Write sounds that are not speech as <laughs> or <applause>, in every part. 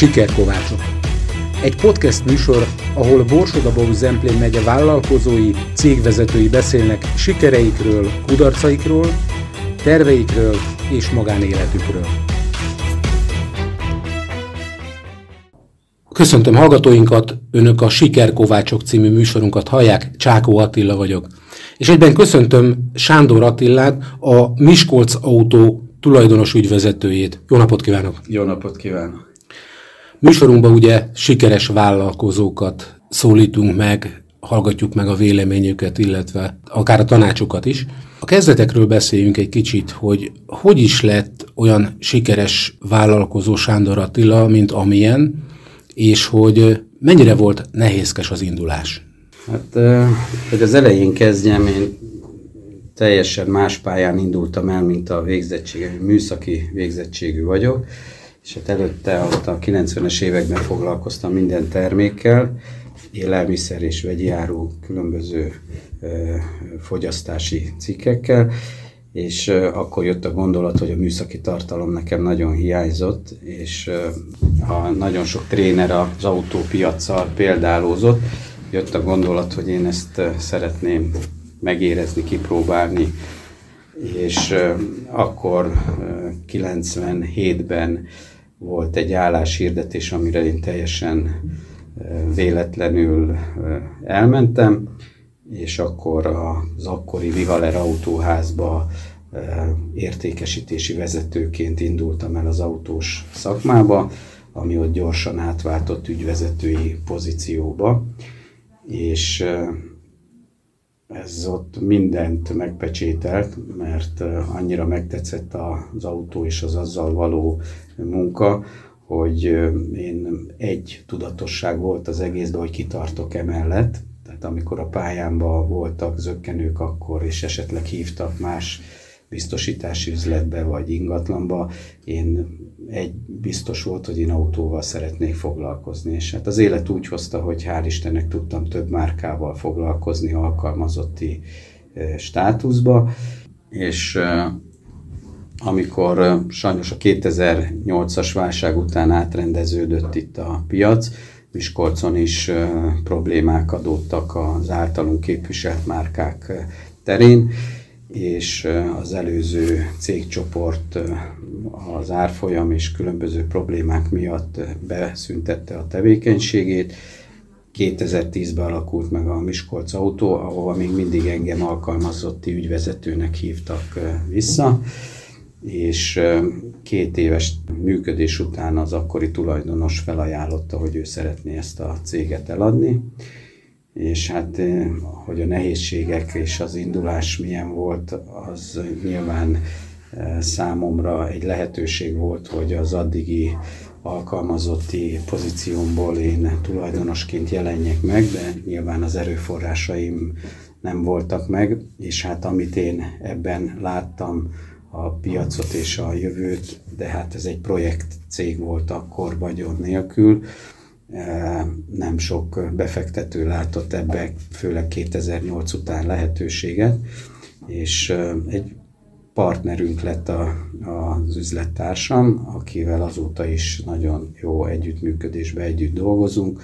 Sikerkovácsok. Egy podcast műsor, ahol Borsodabó Zemplén megye vállalkozói, cégvezetői beszélnek sikereikről, kudarcaikról, terveikről és magánéletükről. Köszöntöm hallgatóinkat, Önök a Sikerkovácsok című műsorunkat hallják, Csákó Attila vagyok. És egyben köszöntöm Sándor Attilát, a Miskolc Autó tulajdonos ügyvezetőjét. Jó napot kívánok! Jó napot kívánok! Műsorunkban ugye sikeres vállalkozókat szólítunk meg, hallgatjuk meg a véleményüket, illetve akár a tanácsokat is. A kezdetekről beszéljünk egy kicsit, hogy hogy is lett olyan sikeres vállalkozó Sándor Attila, mint amilyen, és hogy mennyire volt nehézkes az indulás? Hát, hogy az elején kezdjem, én teljesen más pályán indultam el, mint a végzettségű, műszaki végzettségű vagyok, és hát előtte ott a 90-es években foglalkoztam minden termékkel, élelmiszer és vegyi áru különböző fogyasztási cikkekkel, és akkor jött a gondolat, hogy a műszaki tartalom nekem nagyon hiányzott, és a nagyon sok tréner az autópiacsal példálózott, jött a gondolat, hogy én ezt szeretném megérezni, kipróbálni, és akkor 97-ben volt egy álláshirdetés, amire én teljesen véletlenül elmentem, és akkor az akkori Vivaler autóházba értékesítési vezetőként indultam el az autós szakmába, ami ott gyorsan átváltott ügyvezetői pozícióba, és ez ott mindent megpecsételt, mert annyira megtetszett az autó és az azzal való munka, hogy én egy tudatosság volt az egészben, hogy kitartok emellett. Tehát amikor a pályámban voltak zöggenők akkor, és esetleg hívtak más biztosítási üzletbe vagy ingatlanba, én egy biztos volt, hogy én autóval szeretnék foglalkozni. És hát az élet úgy hozta, hogy hál' Istennek tudtam több márkával foglalkozni alkalmazotti státuszba, és amikor sajnos a 2008-as válság után átrendeződött itt a piac, Miskolcon is problémák adódtak az általunk képviselt márkák terén, és az előző cégcsoport az árfolyam és különböző problémák miatt beszüntette a tevékenységét. 2010-ben alakult meg a Miskolc Autó, ahova még mindig engem alkalmazotti ügyvezetőnek hívtak vissza, és két éves működés után az akkori tulajdonos felajánlotta, hogy ő szeretné ezt a céget eladni és hát eh, hogy a nehézségek és az indulás milyen volt, az nyilván eh, számomra egy lehetőség volt, hogy az addigi alkalmazotti pozíciómból én tulajdonosként jelenjek meg, de nyilván az erőforrásaim nem voltak meg, és hát amit én ebben láttam, a piacot és a jövőt, de hát ez egy projekt cég volt akkor vagyon nélkül, nem sok befektető látott ebbe, főleg 2008 után lehetőséget, és egy partnerünk lett a, az üzlettársam, akivel azóta is nagyon jó együttműködésben együtt dolgozunk.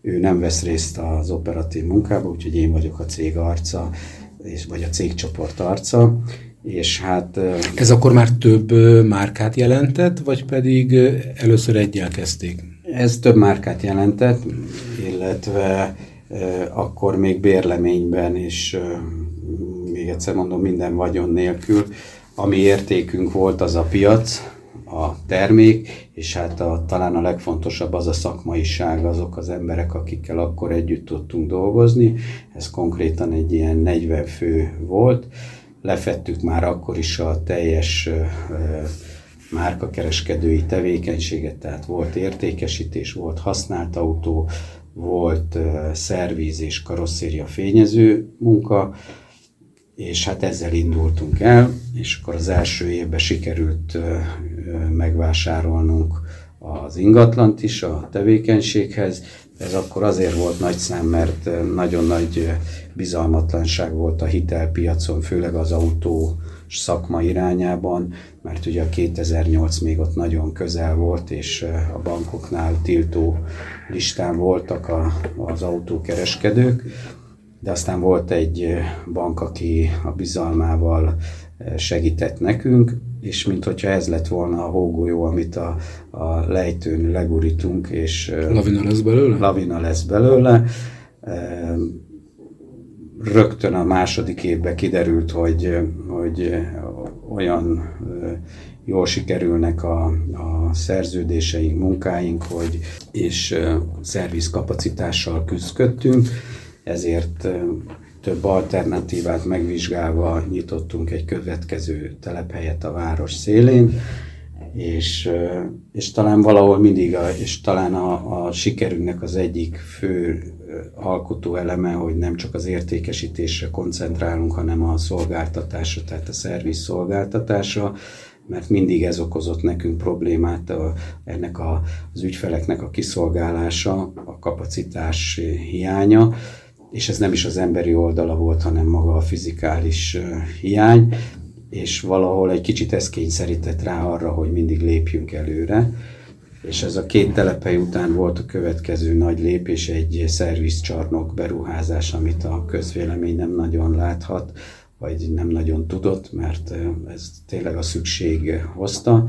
Ő nem vesz részt az operatív munkába, úgyhogy én vagyok a cég arca, és, vagy a cégcsoport arca, és hát... Ez akkor már több márkát jelentett, vagy pedig először egyel kezdték? Ez több márkát jelentett, illetve akkor még bérleményben is, még egyszer mondom, minden vagyon nélkül, ami értékünk volt, az a piac, a termék, és hát a, talán a legfontosabb az a szakmaiság, azok az emberek, akikkel akkor együtt tudtunk dolgozni. Ez konkrétan egy ilyen 40 fő volt. Lefettük már akkor is a teljes márkakereskedői tevékenységet, tehát volt értékesítés, volt használt autó, volt uh, szervíz és karosszéria fényező munka, és hát ezzel indultunk el, és akkor az első évben sikerült uh, megvásárolnunk az ingatlant is a tevékenységhez, Ez akkor azért volt nagy szám, mert nagyon nagy bizalmatlanság volt a hitelpiacon, főleg az autó szakma irányában, mert ugye a 2008 még ott nagyon közel volt, és a bankoknál tiltó listán voltak a, az autókereskedők, de aztán volt egy bank, aki a bizalmával segített nekünk, és mint hogyha ez lett volna a hógolyó, amit a, a lejtőn legurítunk, és lavina lesz belőle? Lavina lesz belőle. Rögtön a második évben kiderült, hogy, hogy olyan jól sikerülnek a, a szerződéseink, munkáink, hogy és szervizkapacitással küzdködtünk, ezért több alternatívát megvizsgálva nyitottunk egy következő telephelyet a város szélén, és, és talán valahol mindig, a, és talán a, a sikerünknek az egyik fő alkotó eleme, hogy nem csak az értékesítésre koncentrálunk, hanem a szolgáltatásra, tehát a szerviz szolgáltatásra, mert mindig ez okozott nekünk problémát, a, ennek a, az ügyfeleknek a kiszolgálása, a kapacitás hiánya, és ez nem is az emberi oldala volt, hanem maga a fizikális hiány, és valahol egy kicsit ez kényszerített rá arra, hogy mindig lépjünk előre. És ez a két telephely után volt a következő nagy lépés, egy szervizcsarnok beruházás, amit a közvélemény nem nagyon láthat, vagy nem nagyon tudott, mert ez tényleg a szükség hozta.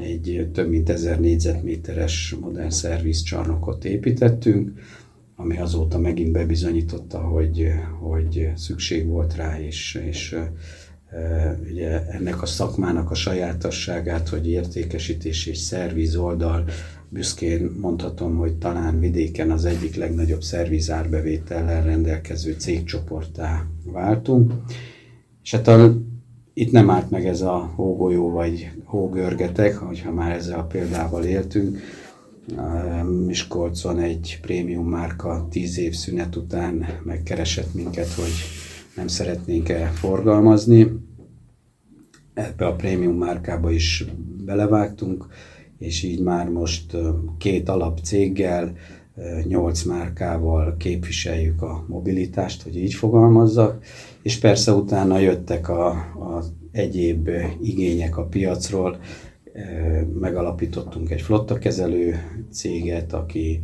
Egy több mint ezer négyzetméteres modern szervizcsarnokot építettünk, ami azóta megint bebizonyította, hogy, hogy szükség volt rá, és, és ugye ennek a szakmának a sajátosságát, hogy értékesítés és szerviz oldal, büszkén mondhatom, hogy talán vidéken az egyik legnagyobb szervizárbevétellel rendelkező cégcsoportá váltunk. És hát a, itt nem állt meg ez a hógolyó vagy hógörgetek, hogyha már ezzel a példával éltünk, Miskolcon egy prémium márka tíz év szünet után megkeresett minket, hogy nem szeretnénk-e forgalmazni. Ebbe a prémium márkába is belevágtunk, és így már most két alapcéggel, nyolc márkával képviseljük a mobilitást, hogy így fogalmazzak, és persze utána jöttek a, a egyéb igények a piacról, megalapítottunk egy flottakezelő céget, aki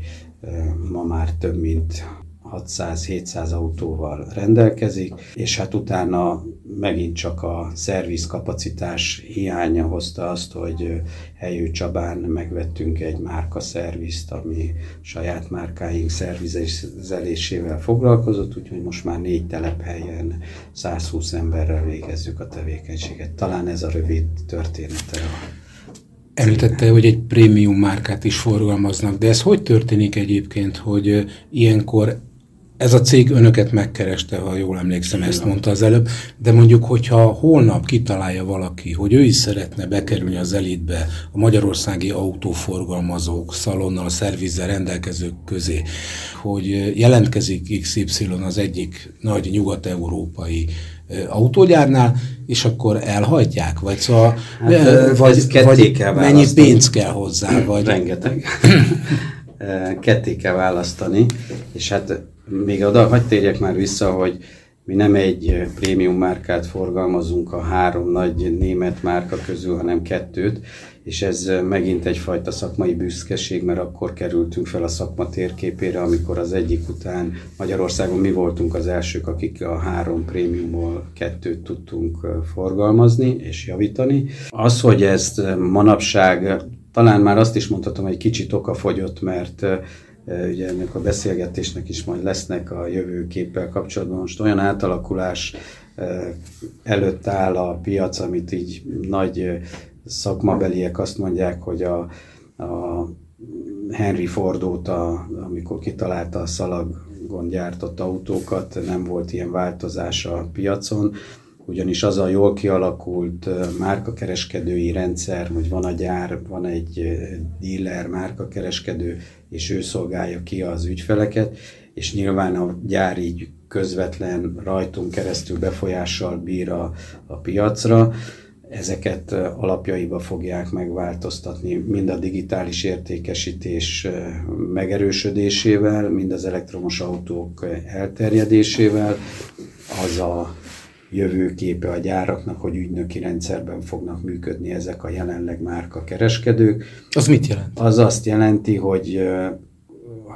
ma már több mint 600-700 autóval rendelkezik, és hát utána megint csak a szervizkapacitás hiánya hozta azt, hogy Helyő Csabán megvettünk egy márka szervizt, ami saját márkáink szervizelésével foglalkozott, úgyhogy most már négy telephelyen 120 emberrel végezzük a tevékenységet. Talán ez a rövid története a Említette, hogy egy prémium márkát is forgalmaznak, de ez hogy történik egyébként, hogy ilyenkor ez a cég önöket megkereste, ha jól emlékszem, ezt mondta az előbb, de mondjuk, hogyha holnap kitalálja valaki, hogy ő is szeretne bekerülni az elitbe a magyarországi autóforgalmazók szalonnal, szervizzel rendelkezők közé, hogy jelentkezik XY az egyik nagy nyugat-európai autógyárnál, és akkor elhagyják? Vagy szóval, hát, vagy, vagy mennyi pénz kell hozzá? Vagy... Rengeteg. <laughs> ketté kell választani, és hát még oda, hagyd térjek már vissza, hogy mi nem egy prémium márkát forgalmazunk a három nagy német márka közül, hanem kettőt, és ez megint egyfajta szakmai büszkeség, mert akkor kerültünk fel a szakma térképére, amikor az egyik után Magyarországon mi voltunk az elsők, akik a három prémiumból kettőt tudtunk forgalmazni és javítani. Az, hogy ezt manapság talán már azt is mondhatom, hogy kicsit okafogyott, mert ugye ennek a beszélgetésnek is majd lesznek a jövőképpel kapcsolatban. Most olyan átalakulás előtt áll a piac, amit így nagy szakmabeliek azt mondják, hogy a, a Henry Ford óta, amikor kitalálta a szalagon gyártott autókat, nem volt ilyen változás a piacon, ugyanis az a jól kialakult márkakereskedői rendszer, hogy van a gyár, van egy dealer, márkakereskedő, és ő szolgálja ki az ügyfeleket, és nyilván a gyár így közvetlen rajtunk keresztül befolyással bír a, a piacra, ezeket alapjaiba fogják megváltoztatni, mind a digitális értékesítés megerősödésével, mind az elektromos autók elterjedésével, az a jövőképe a gyáraknak, hogy ügynöki rendszerben fognak működni ezek a jelenleg márka kereskedők. Az mit jelent? Az azt jelenti, hogy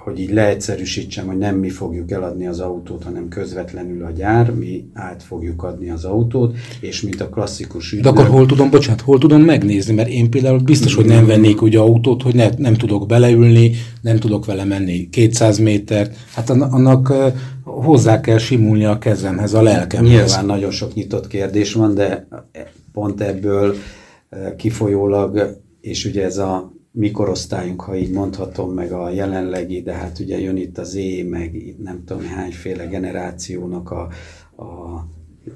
hogy így leegyszerűsítsem, hogy nem mi fogjuk eladni az autót, hanem közvetlenül a gyár, mi át fogjuk adni az autót, és mint a klasszikus ügynök... De akkor hol tudom, bocsánat, hol tudom megnézni, mert én például biztos, hogy nem vennék úgy autót, hogy ne, nem tudok beleülni, nem tudok vele menni 200 métert, hát annak hozzá kell simulni a kezemhez, a lelkemhez. Nyilván nagyon sok nyitott kérdés van, de pont ebből kifolyólag, és ugye ez a mikorosztályunk, ha így mondhatom, meg a jelenlegi, de hát ugye jön itt az é, meg nem tudom hányféle generációnak a, a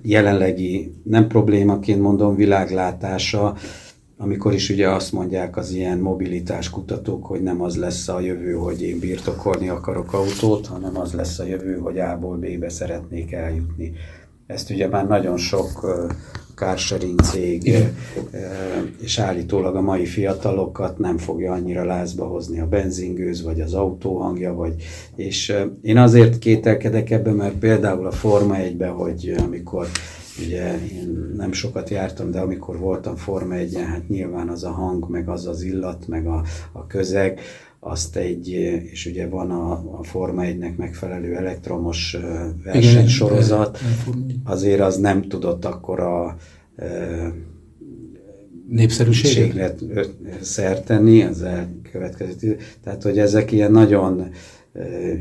jelenlegi, nem problémaként mondom, világlátása, amikor is ugye azt mondják az ilyen mobilitás kutatók, hogy nem az lesz a jövő, hogy én birtokolni akarok autót, hanem az lesz a jövő, hogy A-ból B-be szeretnék eljutni. Ezt ugye már nagyon sok carsharing cég, Igen. és állítólag a mai fiatalokat nem fogja annyira lázba hozni a benzingőz, vagy az autó hangja, vagy, és én azért kételkedek ebben, mert például a Forma 1-ben, hogy amikor ugye én nem sokat jártam, de amikor voltam Forma 1 hát nyilván az a hang, meg az az illat, meg a, a közeg, azt egy, és ugye van a, a Forma 1-nek megfelelő elektromos versenysorozat, azért az nem tudott akkor a népszerűséget szert tenni az elkövetkező. Tehát, hogy ezek ilyen nagyon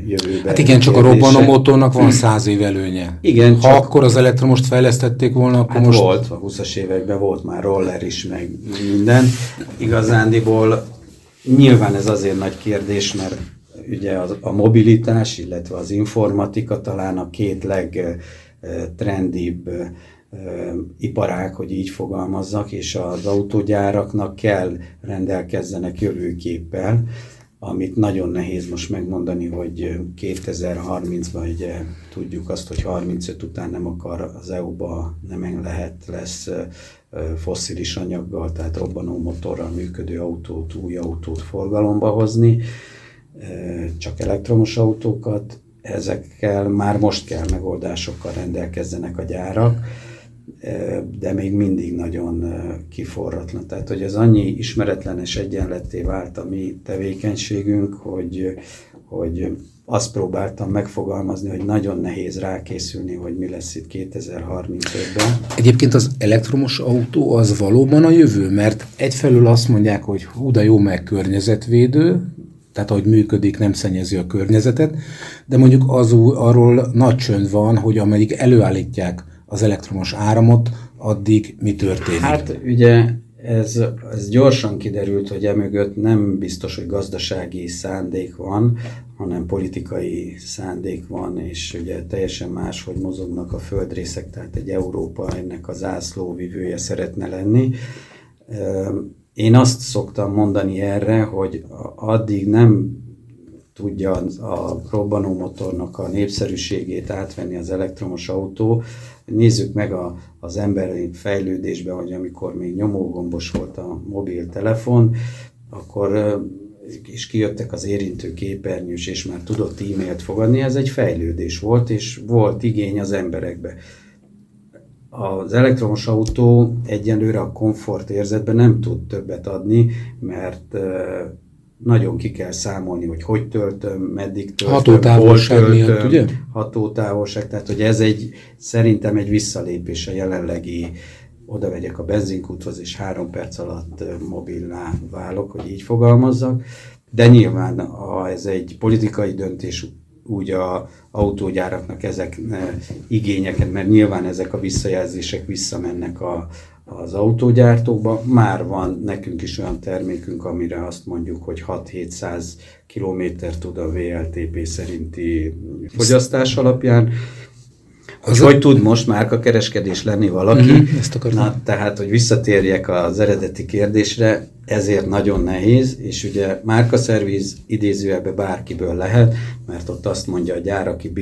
jövőben. Hát igen, csak a robbanó motornak van <clears throat> száz év előnye. Igen, ha csak... akkor az elektromost fejlesztették volna, akkor hát most... volt, a 20-as években volt már roller is, meg minden. Igazándiból Nyilván ez azért nagy kérdés, mert ugye a, a mobilitás, illetve az informatika talán a két legtrendibb iparág, hogy így fogalmazzak, és az autógyáraknak kell rendelkezzenek jövőképpel, amit nagyon nehéz most megmondani, hogy 2030-ban ugye tudjuk azt, hogy 35 után nem akar az EU-ba nem lehet lesz fosszilis anyaggal, tehát robbanó motorral működő autót, új autót forgalomba hozni, csak elektromos autókat, ezekkel már most kell megoldásokkal rendelkezzenek a gyárak, de még mindig nagyon kiforratlan. Tehát, hogy ez annyi ismeretlenes egyenletté vált a mi tevékenységünk, hogy, hogy azt próbáltam megfogalmazni, hogy nagyon nehéz rákészülni, hogy mi lesz itt 2035-ben. Egyébként az elektromos autó az valóban a jövő, mert egyfelől azt mondják, hogy hú, de jó meg környezetvédő, tehát ahogy működik, nem szennyezi a környezetet, de mondjuk az, arról nagy csönd van, hogy ameddig előállítják az elektromos áramot, addig mi történik? Hát ugye ez, ez gyorsan kiderült, hogy emögött nem biztos, hogy gazdasági szándék van, hanem politikai szándék van, és ugye teljesen más, hogy mozognak a földrészek, tehát egy Európa ennek az ászlóvivője szeretne lenni. Én azt szoktam mondani erre, hogy addig nem tudja a robbanómotornak a népszerűségét átvenni az elektromos autó. Nézzük meg a, az emberi fejlődésben, hogy amikor még nyomógombos volt a mobiltelefon, akkor és kijöttek az érintő képernyős, és már tudott e-mailt fogadni, ez egy fejlődés volt, és volt igény az emberekbe. Az elektromos autó egyenlőre a komfort érzetben nem tud többet adni, mert nagyon ki kell számolni, hogy hogy töltöm, meddig töltöm, hatótávolság hol töltöm, miatt, ugye? hatótávolság, tehát hogy ez egy, szerintem egy visszalépés a jelenlegi oda vegyek a benzinkúthoz, és három perc alatt mobilná válok, hogy így fogalmazzak. De nyilván a, ez egy politikai döntés, úgy a autógyáraknak ezek igényeket, mert nyilván ezek a visszajelzések visszamennek a, az autógyártókba. Már van nekünk is olyan termékünk, amire azt mondjuk, hogy 6-700 km tud a VLTP szerinti fogyasztás alapján. Az hogy tud most márkakereskedés lenni valaki? Mm-hmm, ezt Na, tehát, hogy visszatérjek az eredeti kérdésre, ezért nagyon nehéz, és ugye márkaszerviz idézőjelbe bárkiből lehet, mert ott azt mondja a gyár, aki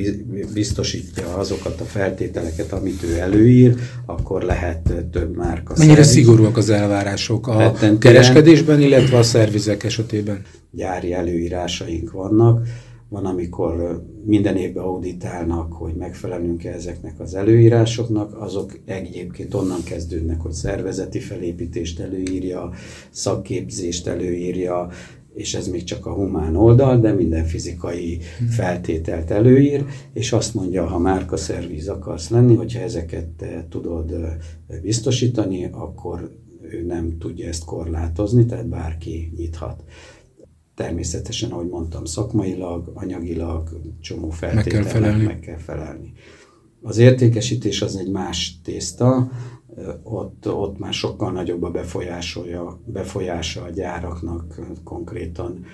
biztosítja azokat a feltételeket, amit ő előír, akkor lehet több márka Mennyire szigorúak az elvárások a Rettentően kereskedésben, illetve a szervizek esetében? Gyári előírásaink vannak, van, amikor minden évben auditálnak, hogy megfelelünk-e ezeknek az előírásoknak, azok egyébként onnan kezdődnek, hogy szervezeti felépítést előírja, szakképzést előírja, és ez még csak a humán oldal, de minden fizikai feltételt előír, és azt mondja, ha márka szerviz akarsz lenni, hogyha ezeket te tudod biztosítani, akkor ő nem tudja ezt korlátozni, tehát bárki nyithat. Természetesen, ahogy mondtam, szakmailag, anyagilag csomó feltételnek meg kell felelni. Meg kell felelni. Az értékesítés az egy más tészta, ott, ott már sokkal nagyobb a befolyásolja, befolyása a gyáraknak konkrétan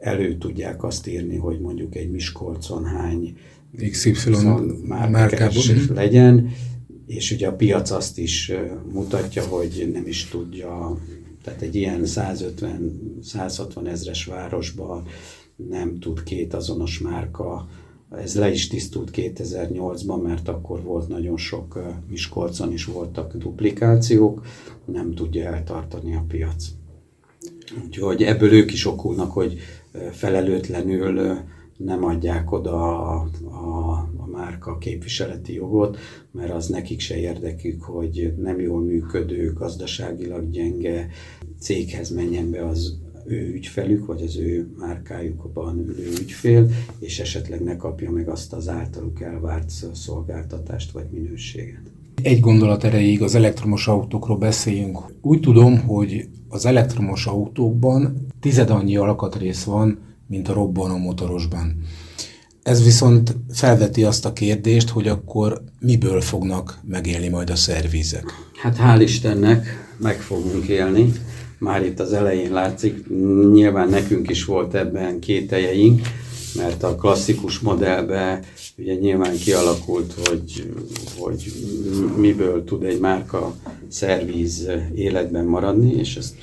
elő tudják azt írni, hogy mondjuk egy Miskolcon hány XY márkában legyen, és ugye a piac azt is mutatja, hogy nem is tudja tehát egy ilyen 150-160 ezres városban nem tud két azonos márka, ez le is tisztult 2008-ban, mert akkor volt nagyon sok Miskolcon is voltak duplikációk, nem tudja eltartani a piac. Úgyhogy ebből ők is okulnak, hogy felelőtlenül nem adják oda a, a, a márka képviseleti jogot, mert az nekik se érdekük, hogy nem jól működő, gazdaságilag gyenge céghez menjen be az ő ügyfelük, vagy az ő márkájukban ülő ügyfél, és esetleg ne kapja meg azt az általuk elvárt szolgáltatást vagy minőséget. Egy gondolat erejéig az elektromos autókról beszéljünk. Úgy tudom, hogy az elektromos autókban tized annyi alkatrész van, mint a robbanó motorosban. Ez viszont felveti azt a kérdést, hogy akkor miből fognak megélni majd a szervizek? Hát hál' Istennek meg fogunk élni. Már itt az elején látszik, nyilván nekünk is volt ebben kételjeink, mert a klasszikus modellben ugye nyilván kialakult, hogy, hogy miből tud egy márka szervíz életben maradni, és ezt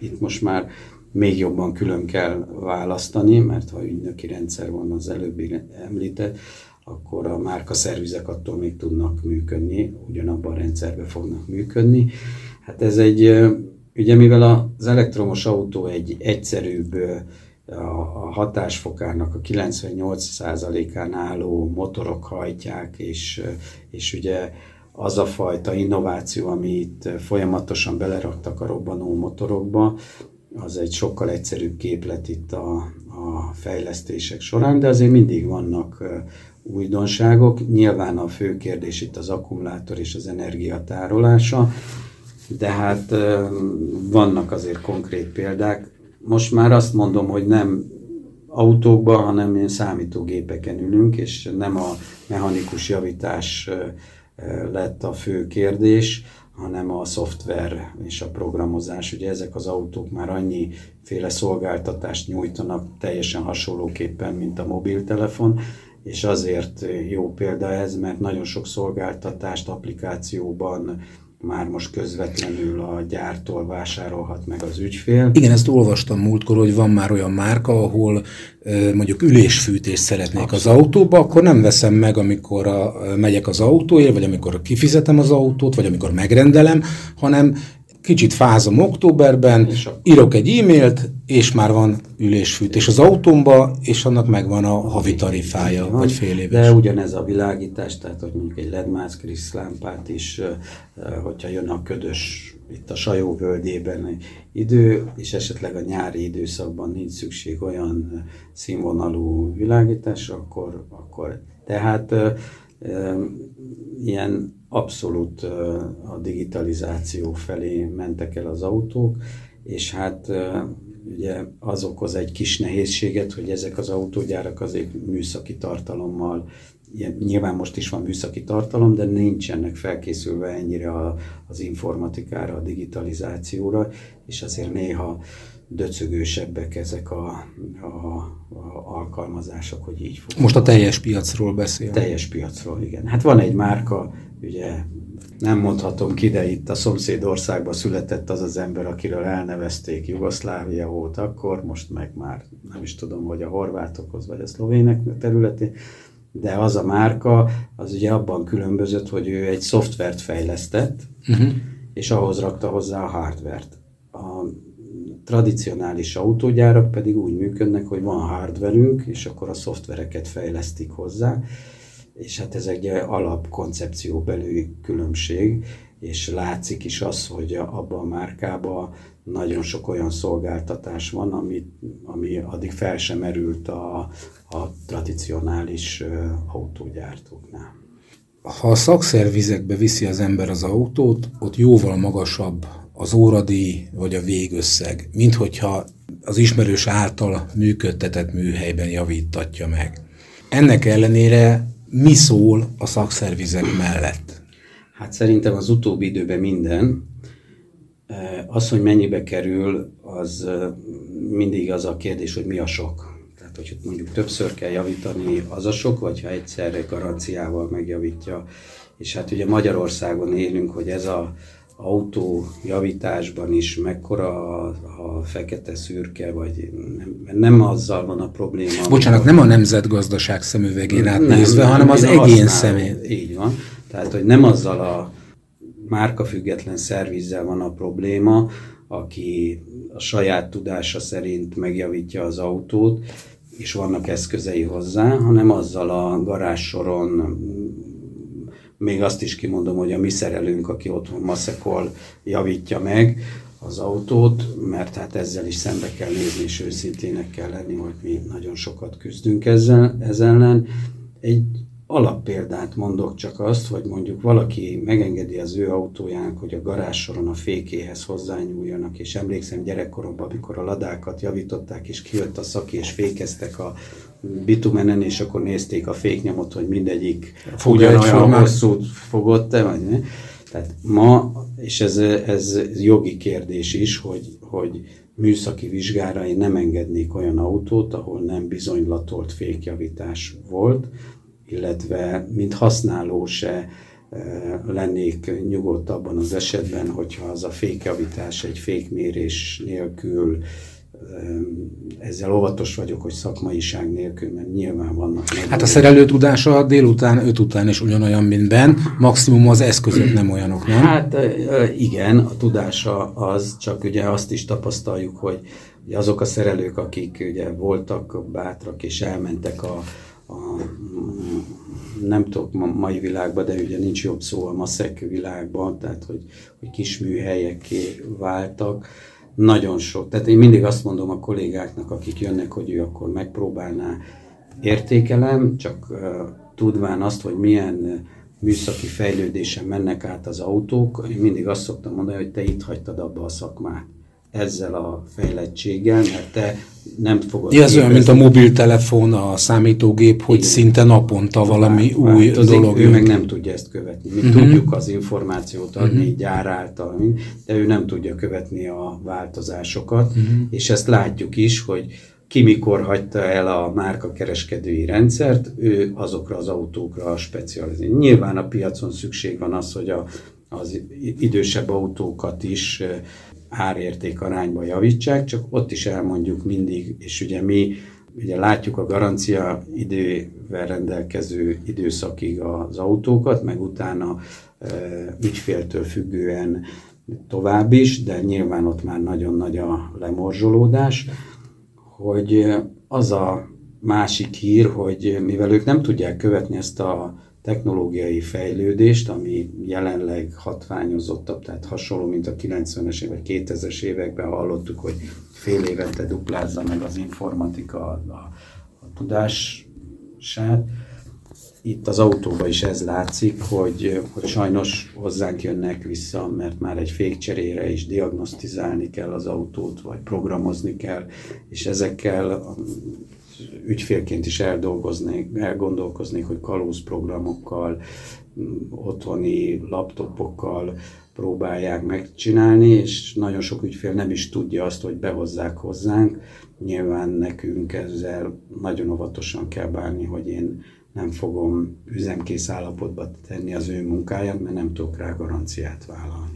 itt most már még jobban külön kell választani, mert ha ügynöki rendszer van az előbbi említett, akkor a márka szervizek attól még tudnak működni, ugyanabban a rendszerben fognak működni. Hát ez egy, ugye mivel az elektromos autó egy egyszerűbb a hatásfokának a 98%-án álló motorok hajtják, és, és ugye az a fajta innováció, amit folyamatosan beleraktak a robbanó motorokba, az egy sokkal egyszerűbb képlet itt a, a fejlesztések során, de azért mindig vannak újdonságok. Nyilván a fő kérdés itt az akkumulátor és az energiatárolása, de hát vannak azért konkrét példák. Most már azt mondom, hogy nem autókban, hanem én számítógépeken ülünk, és nem a mechanikus javítás lett a fő kérdés, hanem a szoftver és a programozás. Ugye ezek az autók már annyi féle szolgáltatást nyújtanak teljesen hasonlóképpen, mint a mobiltelefon, és azért jó példa ez, mert nagyon sok szolgáltatást applikációban már most közvetlenül a gyártól vásárolhat meg az ügyfél. Igen, ezt olvastam múltkor, hogy van már olyan márka, ahol mondjuk ülésfűtést szeretnék Abszolút. az autóba, akkor nem veszem meg, amikor a, megyek az autóért, vagy amikor kifizetem az autót, vagy amikor megrendelem, hanem kicsit fázom októberben, írok egy e-mailt, és már van ülésfűtés az autómba, és annak megvan a havi tarifája, vagy fél éves. De ugyanez a világítás, tehát hogy mondjuk egy LED mászkrisz lámpát is, hogyha jön a ködös itt a Sajó völgyében idő, és esetleg a nyári időszakban nincs szükség olyan színvonalú világításra, akkor, akkor tehát ilyen abszolút a digitalizáció felé mentek el az autók, és hát ugye az okoz egy kis nehézséget, hogy ezek az autógyárak azért műszaki tartalommal, nyilván most is van műszaki tartalom, de nincsenek felkészülve ennyire az informatikára, a digitalizációra, és azért néha döcögősebbek ezek a, a, a alkalmazások, hogy így fog. Most a teljes piacról beszél. Teljes piacról, igen. Hát van egy márka, ugye nem mondhatom ki, de itt a szomszédországban született az az ember, akiről elnevezték Jugoszlávia volt akkor, most meg már nem is tudom, hogy a horvátokhoz vagy a szlovének területén, de az a márka, az ugye abban különbözött, hogy ő egy szoftvert fejlesztett, uh-huh. és ahhoz rakta hozzá a hardvert. A tradicionális autógyárak pedig úgy működnek, hogy van hardverünk, és akkor a szoftvereket fejlesztik hozzá, és hát ez egy alapkoncepció belüli különbség, és látszik is az, hogy abban a márkában nagyon sok olyan szolgáltatás van, ami, ami addig fel sem merült a, a tradicionális autógyártóknál. Ha a szakszervizekbe viszi az ember az autót, ott jóval magasabb az óradi vagy a végösszeg, mint hogyha az ismerős által működtetett műhelyben javítatja meg. Ennek ellenére mi szól a szakszervizek mellett? Hát szerintem az utóbbi időben minden. Az, hogy mennyibe kerül, az mindig az a kérdés, hogy mi a sok. Tehát, hogy mondjuk többször kell javítani, az a sok, vagy ha egyszerre garanciával megjavítja. És hát ugye Magyarországon élünk, hogy ez a autójavításban is mekkora a, a fekete szürke, vagy nem, nem azzal van a probléma. Bocsánat, nem a nemzetgazdaság szemüvegén átnézve, nem, hanem az egyén szemén. Így van. Tehát, hogy nem azzal a márkafüggetlen szervizzel van a probléma, aki a saját tudása szerint megjavítja az autót, és vannak eszközei hozzá, hanem azzal a garázsoron még azt is kimondom, hogy a mi szerelőnk, aki otthon maszekol, javítja meg az autót, mert hát ezzel is szembe kell nézni, és őszintének kell lenni, hogy mi nagyon sokat küzdünk ezzel, ezzel ellen. Egy alappéldát mondok csak azt, hogy mondjuk valaki megengedi az ő autójának, hogy a garázsoron a fékéhez hozzányúljanak, és emlékszem gyerekkoromban, amikor a ladákat javították, és kijött a szaki, és fékeztek a bitumenen, és akkor nézték a féknyomot, hogy mindegyik ugyanolyan hosszút fogott-e, vagy ne. Tehát ma, és ez, ez jogi kérdés is, hogy, hogy műszaki vizsgára én nem engednék olyan autót, ahol nem bizonylatolt fékjavítás volt, illetve mint használó se e, lennék nyugodt abban az esetben, hogyha az a fékjavítás egy fékmérés nélkül ezzel óvatos vagyok, hogy szakmaiság nélkül, mert nyilván vannak. Hát a szerelő tudása délután, öt után is ugyanolyan, mint Ben, maximum az eszközök nem olyanok, nem? Hát igen, a tudása az, csak ugye azt is tapasztaljuk, hogy azok a szerelők, akik ugye voltak bátrak és elmentek a, a nem tudok ma, mai világban, de ugye nincs jobb szó a maszek világban, tehát hogy, hogy kis műhelyeké váltak, nagyon sok. Tehát én mindig azt mondom a kollégáknak, akik jönnek, hogy ő akkor megpróbálná, értékelem, csak uh, tudván azt, hogy milyen műszaki fejlődésen mennek át az autók, én mindig azt szoktam mondani, hogy te itt hagytad abba a szakmát ezzel a fejlettséggel, mert te nem fogod... Ja, ez olyan, mint a mobiltelefon, a számítógép, hogy Igen. szinte naponta valami Vár, új változik, dolog. Ő meg nem tudja ezt követni. Mi uh-huh. tudjuk az információt adni uh-huh. gyár által, de ő nem tudja követni a változásokat, uh-huh. és ezt látjuk is, hogy ki mikor hagyta el a márka kereskedői rendszert, ő azokra az autókra specializál. Nyilván a piacon szükség van az, hogy a, az idősebb autókat is árérték arányba javítsák, csak ott is elmondjuk mindig, és ugye mi ugye látjuk a garancia idővel rendelkező időszakig az autókat, meg utána e, ügyféltől függően tovább is, de nyilván ott már nagyon nagy a lemorzsolódás, hogy az a másik hír, hogy mivel ők nem tudják követni ezt a technológiai fejlődést, ami jelenleg hatványozottabb, tehát hasonló, mint a 90-es vagy 2000-es években hallottuk, hogy fél évente duplázza meg az informatika a, a, a tudását. Itt az autóban is ez látszik, hogy, hogy sajnos hozzánk jönnek vissza, mert már egy fékcserére is diagnosztizálni kell az autót, vagy programozni kell, és ezekkel ügyfélként is eldolgoznék, elgondolkoznék, hogy kalózprogramokkal, otthoni laptopokkal próbálják megcsinálni, és nagyon sok ügyfél nem is tudja azt, hogy behozzák hozzánk. Nyilván nekünk ezzel nagyon óvatosan kell bánni, hogy én nem fogom üzemkész állapotba tenni az ő munkáját, mert nem tudok rá garanciát vállalni.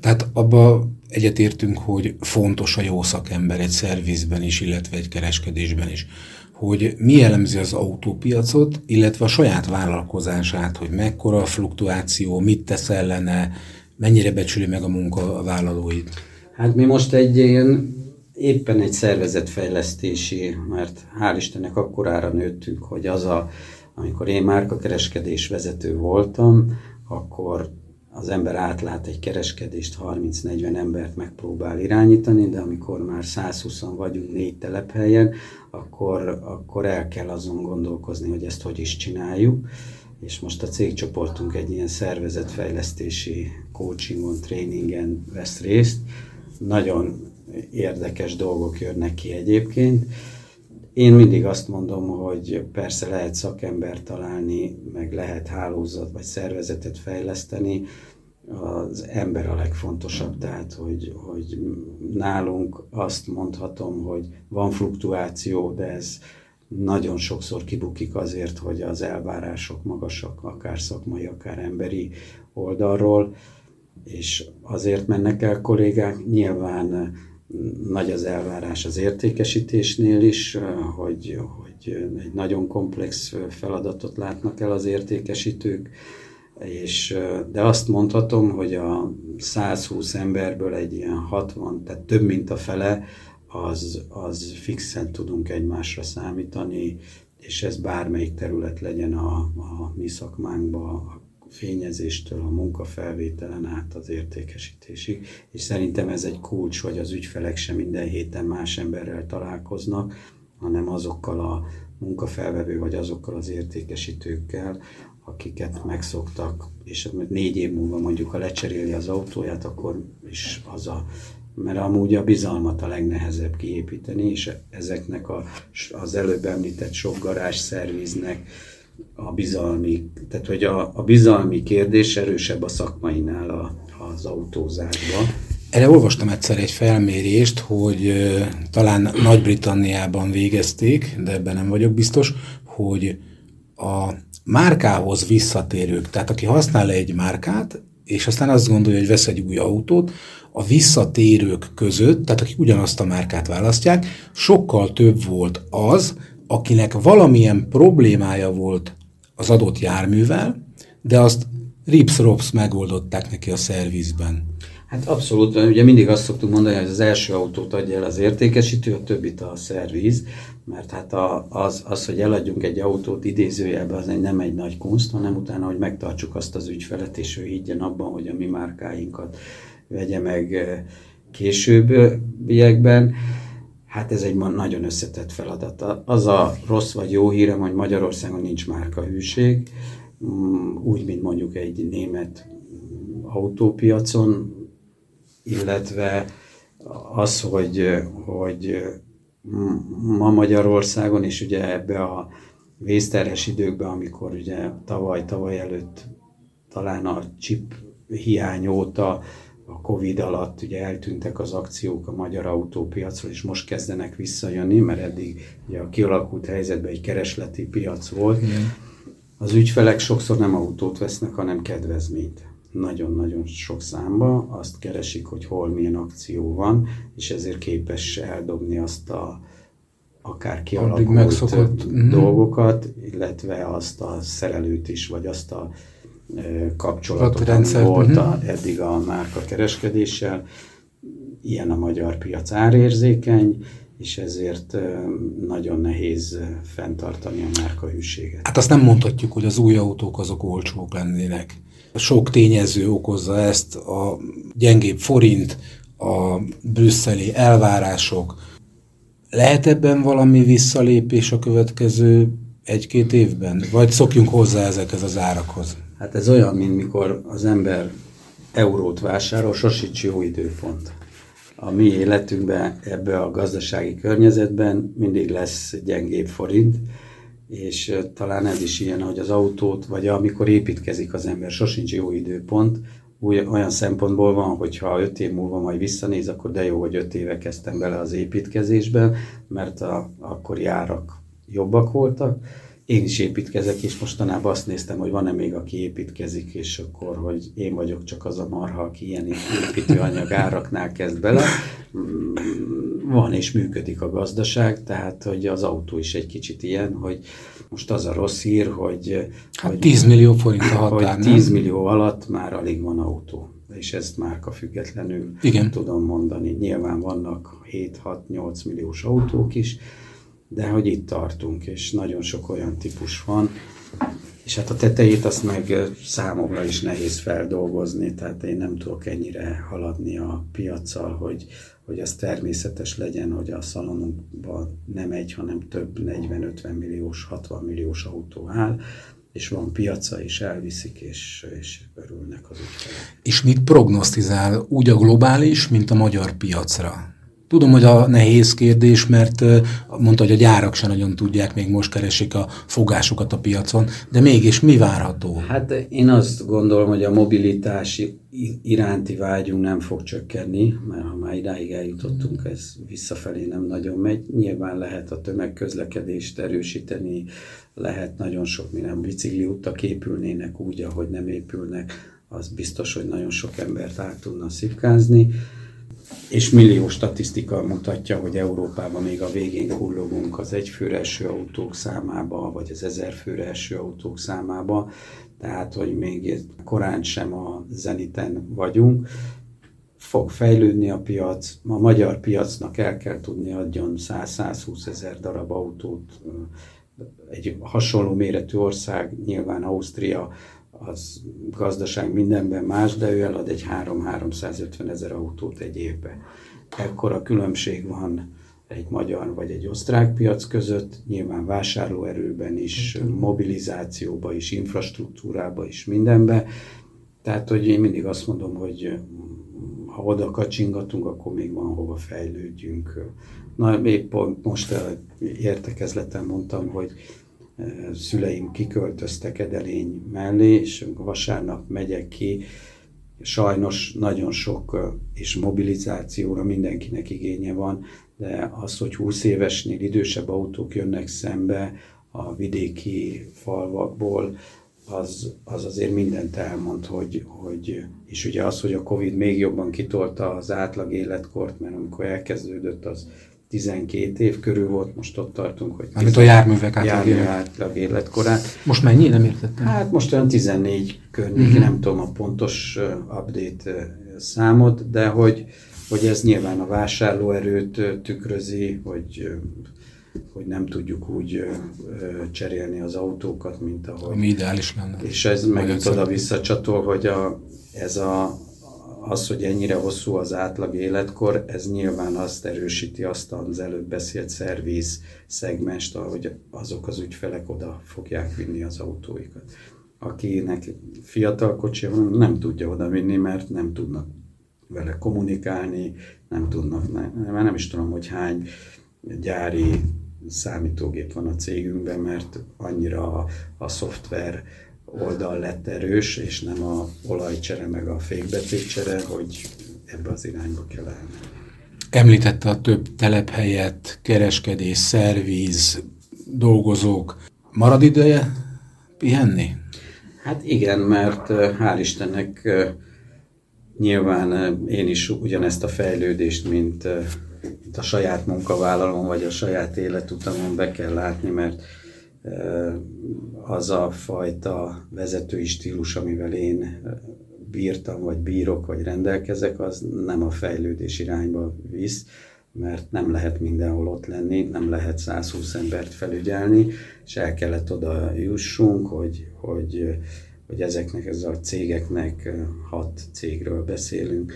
Tehát abba egyetértünk, hogy fontos a jó szakember egy szervizben is, illetve egy kereskedésben is. Hogy mi jellemzi az autópiacot, illetve a saját vállalkozását, hogy mekkora a fluktuáció, mit tesz ellene, mennyire becsüli meg a munkavállalóit. Hát mi most egy ilyen éppen egy szervezetfejlesztési, mert hál' Istennek akkorára nőttünk, hogy az a, amikor én márkakereskedés vezető voltam, akkor az ember átlát egy kereskedést, 30-40 embert megpróbál irányítani, de amikor már 120 vagyunk négy telephelyen, akkor, akkor el kell azon gondolkozni, hogy ezt hogy is csináljuk. És most a cégcsoportunk egy ilyen szervezetfejlesztési coachingon, tréningen vesz részt. Nagyon érdekes dolgok jönnek ki egyébként. Én mindig azt mondom, hogy persze lehet szakember találni, meg lehet hálózat vagy szervezetet fejleszteni, az ember a legfontosabb, tehát hogy, hogy nálunk azt mondhatom, hogy van fluktuáció, de ez nagyon sokszor kibukik azért, hogy az elvárások magasak, akár szakmai, akár emberi oldalról, és azért mennek el kollégák. Nyilván nagy az elvárás az értékesítésnél is, hogy, hogy egy nagyon komplex feladatot látnak el az értékesítők, és, de azt mondhatom, hogy a 120 emberből egy ilyen 60, tehát több mint a fele, az, az fixen tudunk egymásra számítani, és ez bármelyik terület legyen a, a mi szakmánkban, fényezéstől, a munkafelvételen át az értékesítésig, és szerintem ez egy kulcs, hogy az ügyfelek sem minden héten más emberrel találkoznak, hanem azokkal a munkafelvevő vagy azokkal az értékesítőkkel, akiket megszoktak, és négy év múlva mondjuk, ha lecseréli az autóját, akkor is az a mert amúgy a bizalmat a legnehezebb kiépíteni, és ezeknek a, az előbb említett sok garázs szerviznek a bizalmi, tehát hogy a, a bizalmi kérdés erősebb a szakmainál a, az autózásban. Erre olvastam egyszer egy felmérést, hogy talán Nagy-Britanniában végezték, de ebben nem vagyok biztos, hogy a márkához visszatérők, tehát aki használ egy márkát, és aztán azt gondolja, hogy vesz egy új autót, a visszatérők között, tehát akik ugyanazt a márkát választják, sokkal több volt az, akinek valamilyen problémája volt az adott járművel, de azt rips-rops megoldották neki a szervizben. Hát abszolút, ugye mindig azt szoktuk mondani, hogy az első autót adja el az értékesítő, a többit a szerviz, mert hát a, az, az, hogy eladjunk egy autót idézőjelben, az egy, nem egy nagy kunst, hanem utána, hogy megtartsuk azt az ügyfelet, és ő higgyen abban, hogy a mi márkáinkat vegye meg eh, későbbiekben. Hát ez egy nagyon összetett feladat. Az a rossz vagy jó hírem, hogy Magyarországon nincs márkahűség, mm, úgy, mint mondjuk egy német autópiacon, illetve az, hogy, hogy ma Magyarországon, és ugye ebbe a vészterhes időkben, amikor ugye tavaly, tavaly előtt talán a chip hiány óta, a Covid alatt ugye eltűntek az akciók a magyar autópiacról, és most kezdenek visszajönni, mert eddig ugye a kialakult helyzetben egy keresleti piac volt. Igen. Az ügyfelek sokszor nem autót vesznek, hanem kedvezményt nagyon-nagyon sok számba, azt keresik, hogy hol milyen akció van, és ezért képes eldobni azt a akár kialakult. Mhm. dolgokat, illetve azt a szerelőt is, vagy azt a kapcsolatot, ami volt a, mhm. eddig a márka kereskedéssel. Ilyen a magyar piac árérzékeny, és ezért nagyon nehéz fenntartani a márka hűséget. Hát azt nem mondhatjuk, hogy az új autók azok olcsók lennének. Sok tényező okozza ezt, a gyengébb forint, a brüsszeli elvárások. Lehet ebben valami visszalépés a következő egy-két évben? Vagy szokjunk hozzá ezekhez az árakhoz? Hát ez olyan, mint mikor az ember eurót vásárol, sosincs jó időpont. a mi életünkben, ebbe a gazdasági környezetben mindig lesz gyengébb forint, és talán ez is ilyen, hogy az autót, vagy amikor építkezik az ember, sosincs jó időpont, olyan szempontból van, hogy ha öt év múlva majd visszanéz, akkor de jó, hogy öt éve kezdtem bele az építkezésbe, mert a, akkor járak jobbak voltak, én is építkezek, és mostanában azt néztem, hogy van-e még, aki építkezik, és akkor, hogy én vagyok csak az a marha, aki ilyen építőanyag áraknál kezd bele. Mm, van és működik a gazdaság, tehát hogy az autó is egy kicsit ilyen, hogy most az a rossz hír, hogy... Hát hogy 10 millió forint a határ, hogy 10 millió alatt már alig van autó és ezt márka függetlenül Igen. tudom mondani. Nyilván vannak 7-6-8 milliós autók is, de hogy itt tartunk, és nagyon sok olyan típus van, és hát a tetejét azt meg számomra is nehéz feldolgozni, tehát én nem tudok ennyire haladni a piaccal, hogy, hogy az természetes legyen, hogy a szalonunkban nem egy, hanem több 40-50 milliós, 60 milliós autó áll, és van piaca, és elviszik, és, és örülnek az ügyfelek. És mit prognosztizál úgy a globális, mint a magyar piacra? Tudom, hogy a nehéz kérdés, mert mondta, hogy a gyárak sem nagyon tudják, még most keresik a fogásukat a piacon, de mégis mi várható? Hát én azt gondolom, hogy a mobilitás iránti vágyunk nem fog csökkenni, mert ha már idáig eljutottunk, ez visszafelé nem nagyon megy. Nyilván lehet a tömegközlekedést erősíteni, lehet nagyon sok minden bicikli utak épülnének úgy, ahogy nem épülnek, az biztos, hogy nagyon sok embert át tudna szipkázni és millió statisztika mutatja, hogy Európában még a végén hullogunk az egyfőre eső autók számába, vagy az ezer főre eső autók számába, tehát, hogy még korán sem a zeniten vagyunk. Fog fejlődni a piac, a magyar piacnak el kell tudni adjon 100-120 ezer darab autót, egy hasonló méretű ország, nyilván Ausztria, az gazdaság mindenben más, de ő elad egy 3-350 ezer autót egy évbe. Ekkora különbség van egy magyar vagy egy osztrák piac között, nyilván vásárlóerőben is, mobilizációba is, infrastruktúrába is, mindenbe. Tehát, hogy én mindig azt mondom, hogy ha oda kacsingatunk, akkor még van hova fejlődjünk. Na, épp most értekezleten mondtam, hogy szüleim kiköltöztek Edelény mellé, és vasárnap megyek ki, sajnos nagyon sok és mobilizációra mindenkinek igénye van, de az, hogy 20 évesnél idősebb autók jönnek szembe a vidéki falvakból, az, az azért mindent elmond, hogy, hogy, és ugye az, hogy a Covid még jobban kitolta az átlag életkort, mert amikor elkezdődött, az 12 év körül volt, most ott tartunk, hogy... Mármint a járművek átlag, életkorát. Most mennyi? Nem értettem. Hát most olyan 14 környék, uh-huh. nem tudom a pontos update számot, de hogy, hogy ez nyilván a vásárlóerőt tükrözi, hogy hogy nem tudjuk úgy cserélni az autókat, mint ahogy... Mi ideális lenne. És ez megint oda visszacsatol, hogy a, ez a, az, hogy ennyire hosszú az átlag életkor, ez nyilván azt erősíti azt az előbb beszélt szerviz szegmest, ahogy azok az ügyfelek oda fogják vinni az autóikat. Akinek fiatal kocsi van, nem tudja oda vinni, mert nem tudnak vele kommunikálni, nem tudnak, nem, nem is tudom, hogy hány gyári számítógép van a cégünkben, mert annyira a, a szoftver oldal lett erős, és nem a olajcsere meg a fékbetétcsere, hogy ebbe az irányba kell elmenni. Említette a több telephelyet, kereskedés, szervíz, dolgozók. Marad ideje pihenni? Hát igen, mert hál' Istennek nyilván én is ugyanezt a fejlődést, mint, mint a saját munkavállalom, vagy a saját életutamon be kell látni, mert az a fajta vezetői stílus, amivel én bírtam, vagy bírok, vagy rendelkezek, az nem a fejlődés irányba visz, mert nem lehet mindenhol ott lenni, nem lehet 120 embert felügyelni, és el kellett oda jussunk, hogy, hogy, hogy ezeknek, ez a cégeknek, hat cégről beszélünk,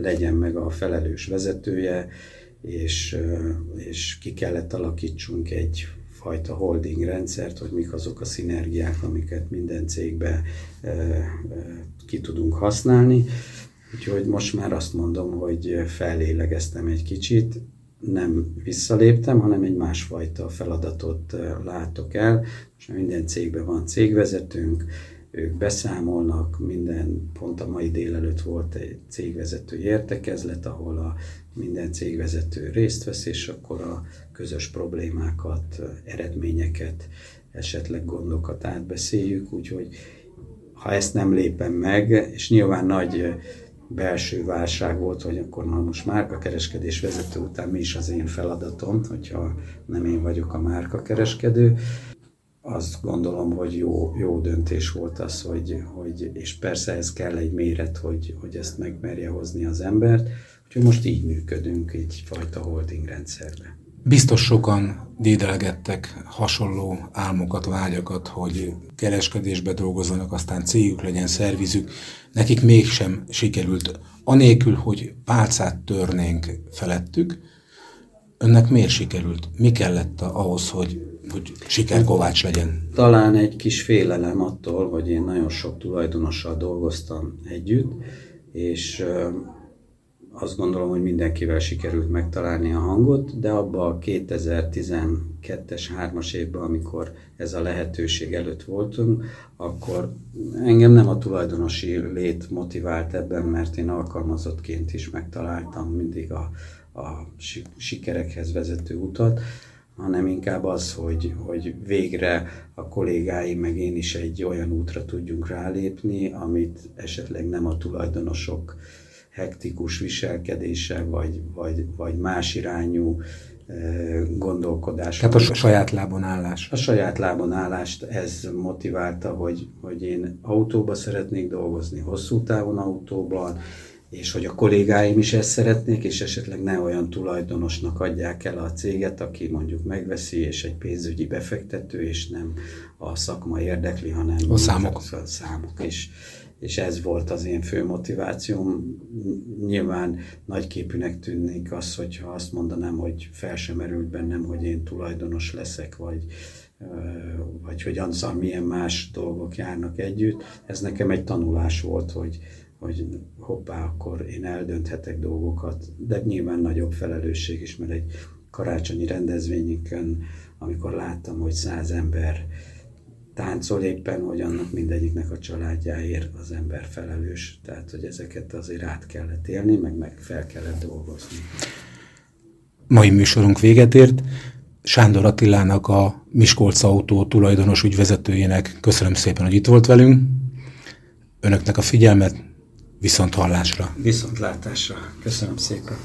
legyen meg a felelős vezetője, és, és ki kellett alakítsunk egy fajta holding rendszert, hogy mik azok a szinergiák, amiket minden cégbe ki tudunk használni. Úgyhogy most már azt mondom, hogy fellélegeztem egy kicsit, nem visszaléptem, hanem egy másfajta feladatot látok el. Most minden cégben van cégvezetőnk, ők beszámolnak, minden, pont a mai délelőtt volt egy cégvezető értekezlet, ahol a minden cégvezető részt vesz, és akkor a közös problémákat, eredményeket, esetleg gondokat átbeszéljük, úgyhogy ha ezt nem lépem meg, és nyilván nagy belső válság volt, hogy akkor na most márkakereskedés vezető után mi is az én feladatom, hogyha nem én vagyok a márkakereskedő. Azt gondolom, hogy jó, jó döntés volt az, hogy, hogy, és persze ez kell egy méret, hogy, hogy ezt megmerje hozni az embert, úgyhogy most így működünk egyfajta holding rendszerben. Biztos sokan dédelgettek hasonló álmokat, vágyakat, hogy kereskedésbe dolgozzanak, aztán cégük legyen, szervizük. Nekik mégsem sikerült, anélkül, hogy pálcát törnénk felettük. Önnek miért sikerült? Mi kellett ahhoz, hogy, hogy sikerkovács legyen? Talán egy kis félelem attól, hogy én nagyon sok tulajdonossal dolgoztam együtt, és azt gondolom, hogy mindenkivel sikerült megtalálni a hangot, de abban a 2012-es, 3-as évben, amikor ez a lehetőség előtt voltunk, akkor engem nem a tulajdonosi lét motivált ebben, mert én alkalmazottként is megtaláltam mindig a, a sikerekhez vezető utat, hanem inkább az, hogy, hogy végre a kollégáim meg én is egy olyan útra tudjunk rálépni, amit esetleg nem a tulajdonosok hektikus viselkedése, vagy, vagy, vagy más irányú eh, gondolkodás. Tehát a saját lábon állás. A saját lábon állást ez motiválta, hogy, hogy én autóba szeretnék dolgozni, hosszú távon autóban, és hogy a kollégáim is ezt szeretnék, és esetleg ne olyan tulajdonosnak adják el a céget, aki mondjuk megveszi, és egy pénzügyi befektető, és nem a szakma érdekli, hanem a számok. A számok. És, és ez volt az én fő motivációm. Nyilván nagyképűnek tűnik az, hogyha azt mondanám, hogy fel sem merült bennem, hogy én tulajdonos leszek, vagy, vagy hogy azzal milyen más dolgok járnak együtt. Ez nekem egy tanulás volt, hogy, hogy hoppá, akkor én eldönthetek dolgokat, de nyilván nagyobb felelősség is, mert egy karácsonyi rendezvényükön, amikor láttam, hogy száz ember táncol éppen, hogy annak mindegyiknek a családjáért az ember felelős. Tehát, hogy ezeket azért át kellett élni, meg, meg fel kellett dolgozni. Mai műsorunk véget ért. Sándor Attilának a Miskolc Autó tulajdonos ügyvezetőjének köszönöm szépen, hogy itt volt velünk. Önöknek a figyelmet, viszont hallásra. Viszontlátásra. Köszönöm szépen.